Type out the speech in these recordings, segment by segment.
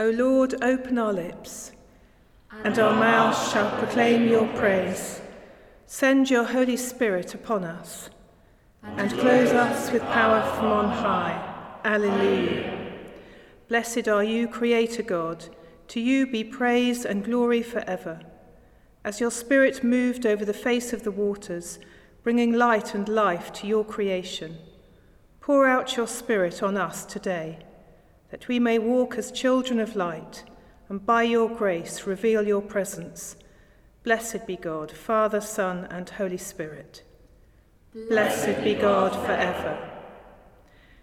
O Lord, open our lips, and our mouths shall proclaim your praise. Send your Holy Spirit upon us, and clothe us with power from on high. Alleluia. Blessed are you, Creator God. To you be praise and glory forever. As your Spirit moved over the face of the waters, bringing light and life to your creation, pour out your Spirit on us today that we may walk as children of light, and by your grace reveal your presence. Blessed be God, Father, Son, and Holy Spirit. Blessed be God forever.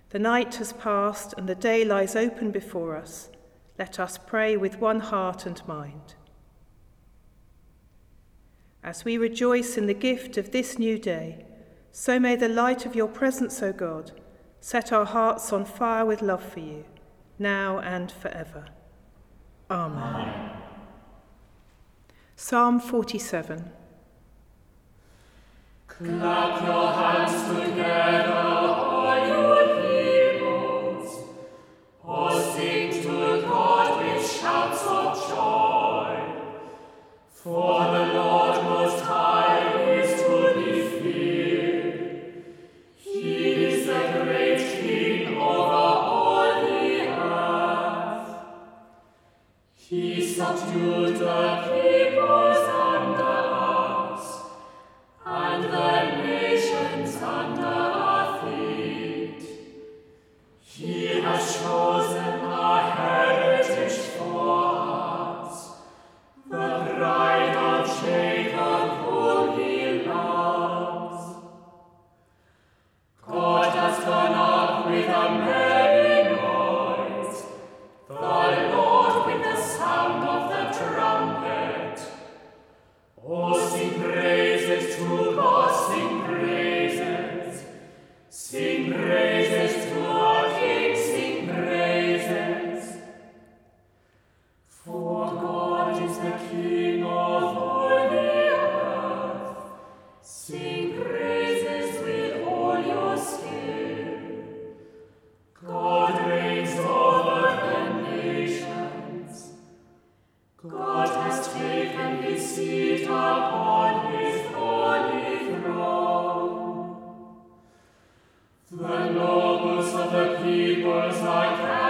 The night has passed, and the day lies open before us. Let us pray with one heart and mind. As we rejoice in the gift of this new day, so may the light of your presence, O God, set our hearts on fire with love for you now and forever. Amen. Amen. Psalm 47. Clap your He subdued the peoples The nobles of the peoples I gathered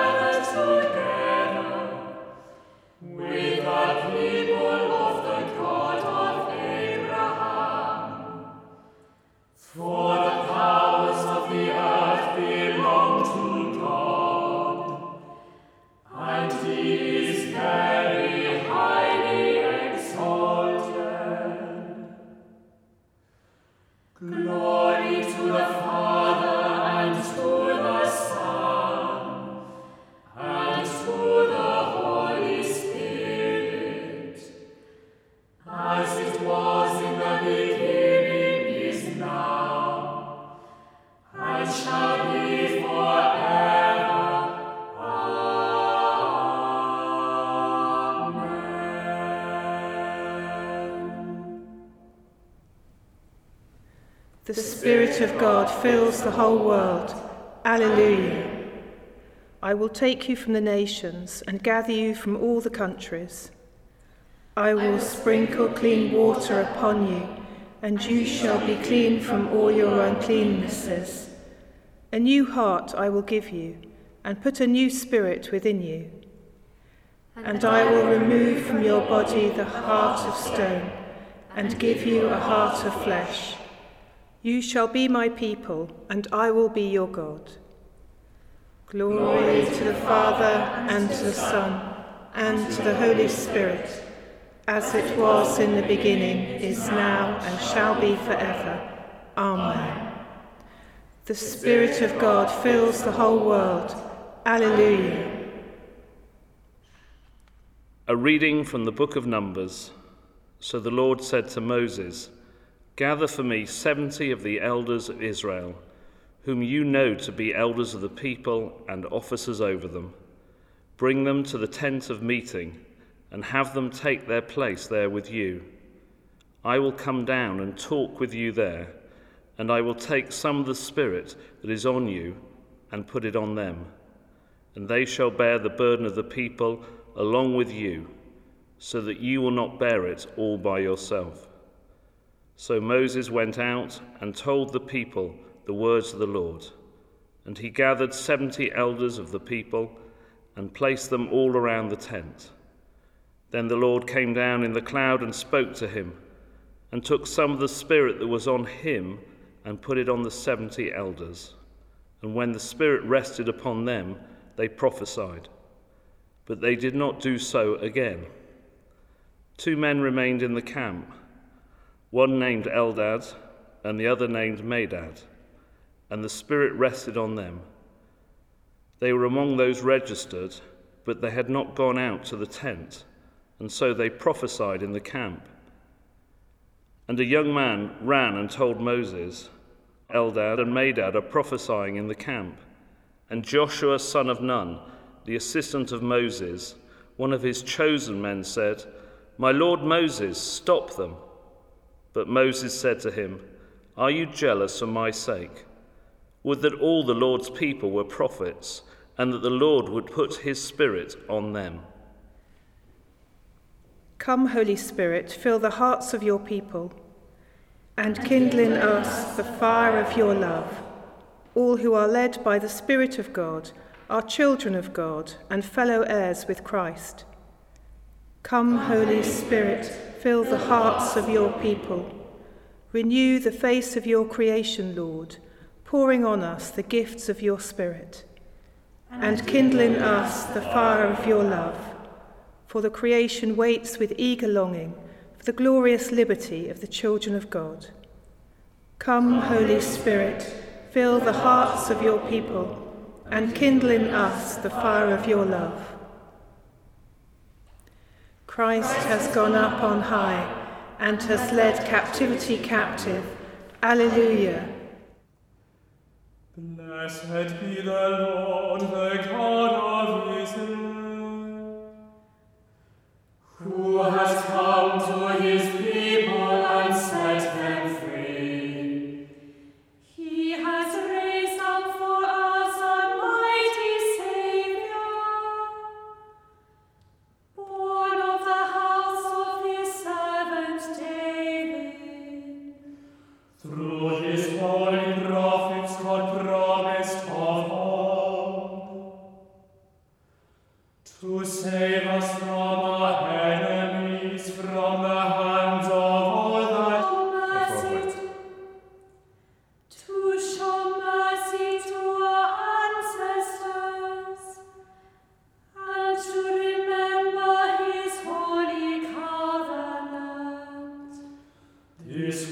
Spirit of God fills the whole world. Alleluia. I will take you from the nations and gather you from all the countries. I will sprinkle clean water upon you, and you shall be clean from all your uncleannesses. A new heart I will give you, and put a new spirit within you. And I will remove from your body the heart of stone, and give you a heart of flesh. You shall be my people, and I will be your God. Glory to the Father, and to the Son, and to the Holy Spirit, as it was in the beginning, is now, and shall be forever. Amen. The Spirit of God fills the whole world. Alleluia. A reading from the book of Numbers. So the Lord said to Moses, Gather for me seventy of the elders of Israel, whom you know to be elders of the people and officers over them. Bring them to the tent of meeting, and have them take their place there with you. I will come down and talk with you there, and I will take some of the Spirit that is on you and put it on them. and they shall bear the burden of the people along with you, so that you will not bear it all by yourself. So Moses went out and told the people the words of the Lord. And he gathered seventy elders of the people and placed them all around the tent. Then the Lord came down in the cloud and spoke to him, and took some of the Spirit that was on him and put it on the seventy elders. And when the Spirit rested upon them, they prophesied. But they did not do so again. Two men remained in the camp, one named Eldad and the other named Medad, and the Spirit rested on them. They were among those registered, but they had not gone out to the tent, and so they prophesied in the camp. And a young man ran and told Moses, Eldad and Medad are prophesying in the camp. And Joshua, son of Nun, the assistant of Moses, one of his chosen men, said, My lord Moses, stop them. But Moses said to him, Are you jealous for my sake? Would that all the Lord's people were prophets, and that the Lord would put his Spirit on them. Come, Holy Spirit, fill the hearts of your people, and kindle in us the fire of your love. All who are led by the Spirit of God are children of God and fellow heirs with Christ. Come, Holy Spirit, fill the hearts of your people. Renew the face of your creation, Lord, pouring on us the gifts of your Spirit. And kindle in us the fire of your love. For the creation waits with eager longing for the glorious liberty of the children of God. Come, Holy Spirit, Fill the hearts of your people and kindle in us the fire of your love. Christ has gone up on high and has led captivity captive. Alleluia. Blessed be the Lord, the God of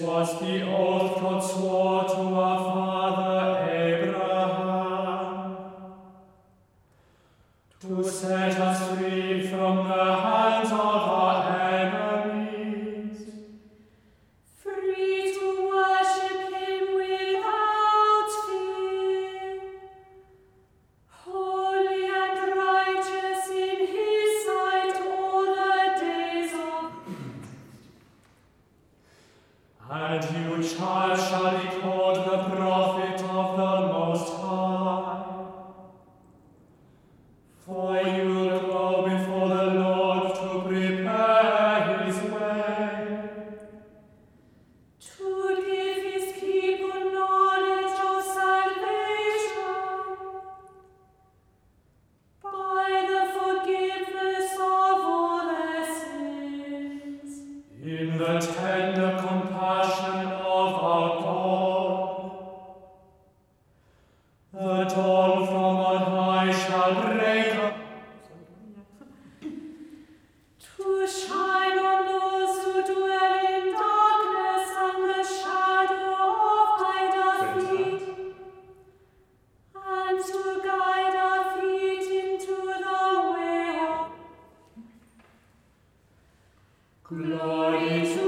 was the old god's war. The dawn from on high shall break up. to shine on those who dwell in darkness and the shadow of thy defeat, and to guide our feet into the way. Of glory to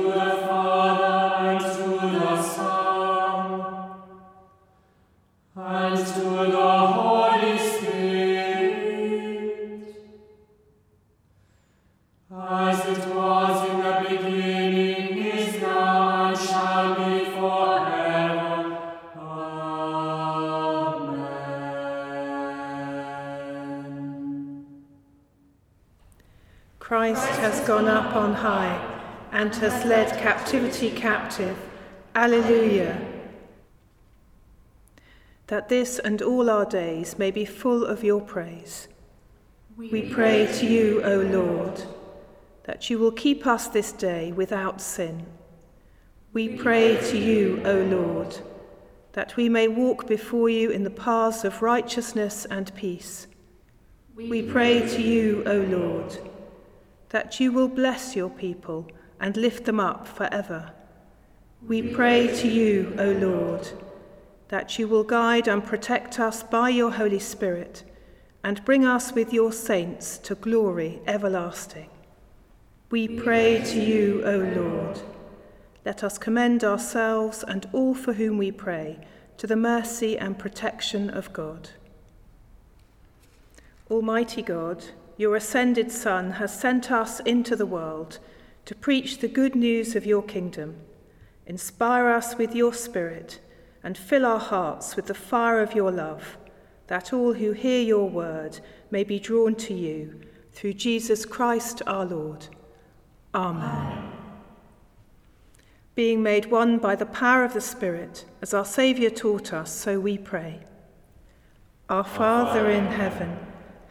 Christ has gone up on high and has led captivity captive. Alleluia. That this and all our days may be full of your praise. We pray to you, O Lord, that you will keep us this day without sin. We pray to you, O Lord, that we may walk before you in the paths of righteousness and peace. We pray to you, O Lord, that you will bless your people and lift them up forever. We pray to you, O Lord, that you will guide and protect us by your Holy Spirit and bring us with your saints to glory everlasting. We pray to you, O Lord. Let us commend ourselves and all for whom we pray to the mercy and protection of God. Almighty God, your ascended Son has sent us into the world to preach the good news of your kingdom. Inspire us with your Spirit and fill our hearts with the fire of your love that all who hear your word may be drawn to you through Jesus Christ our Lord. Amen. Being made one by the power of the Spirit, as our Saviour taught us, so we pray. Our Father in heaven,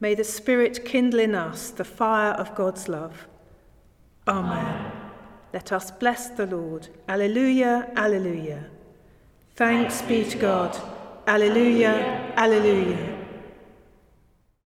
May the Spirit kindle in us the fire of God's love. Amen. Let us bless the Lord. Alleluia, alleluia. Thanks be to God. Alleluia, alleluia.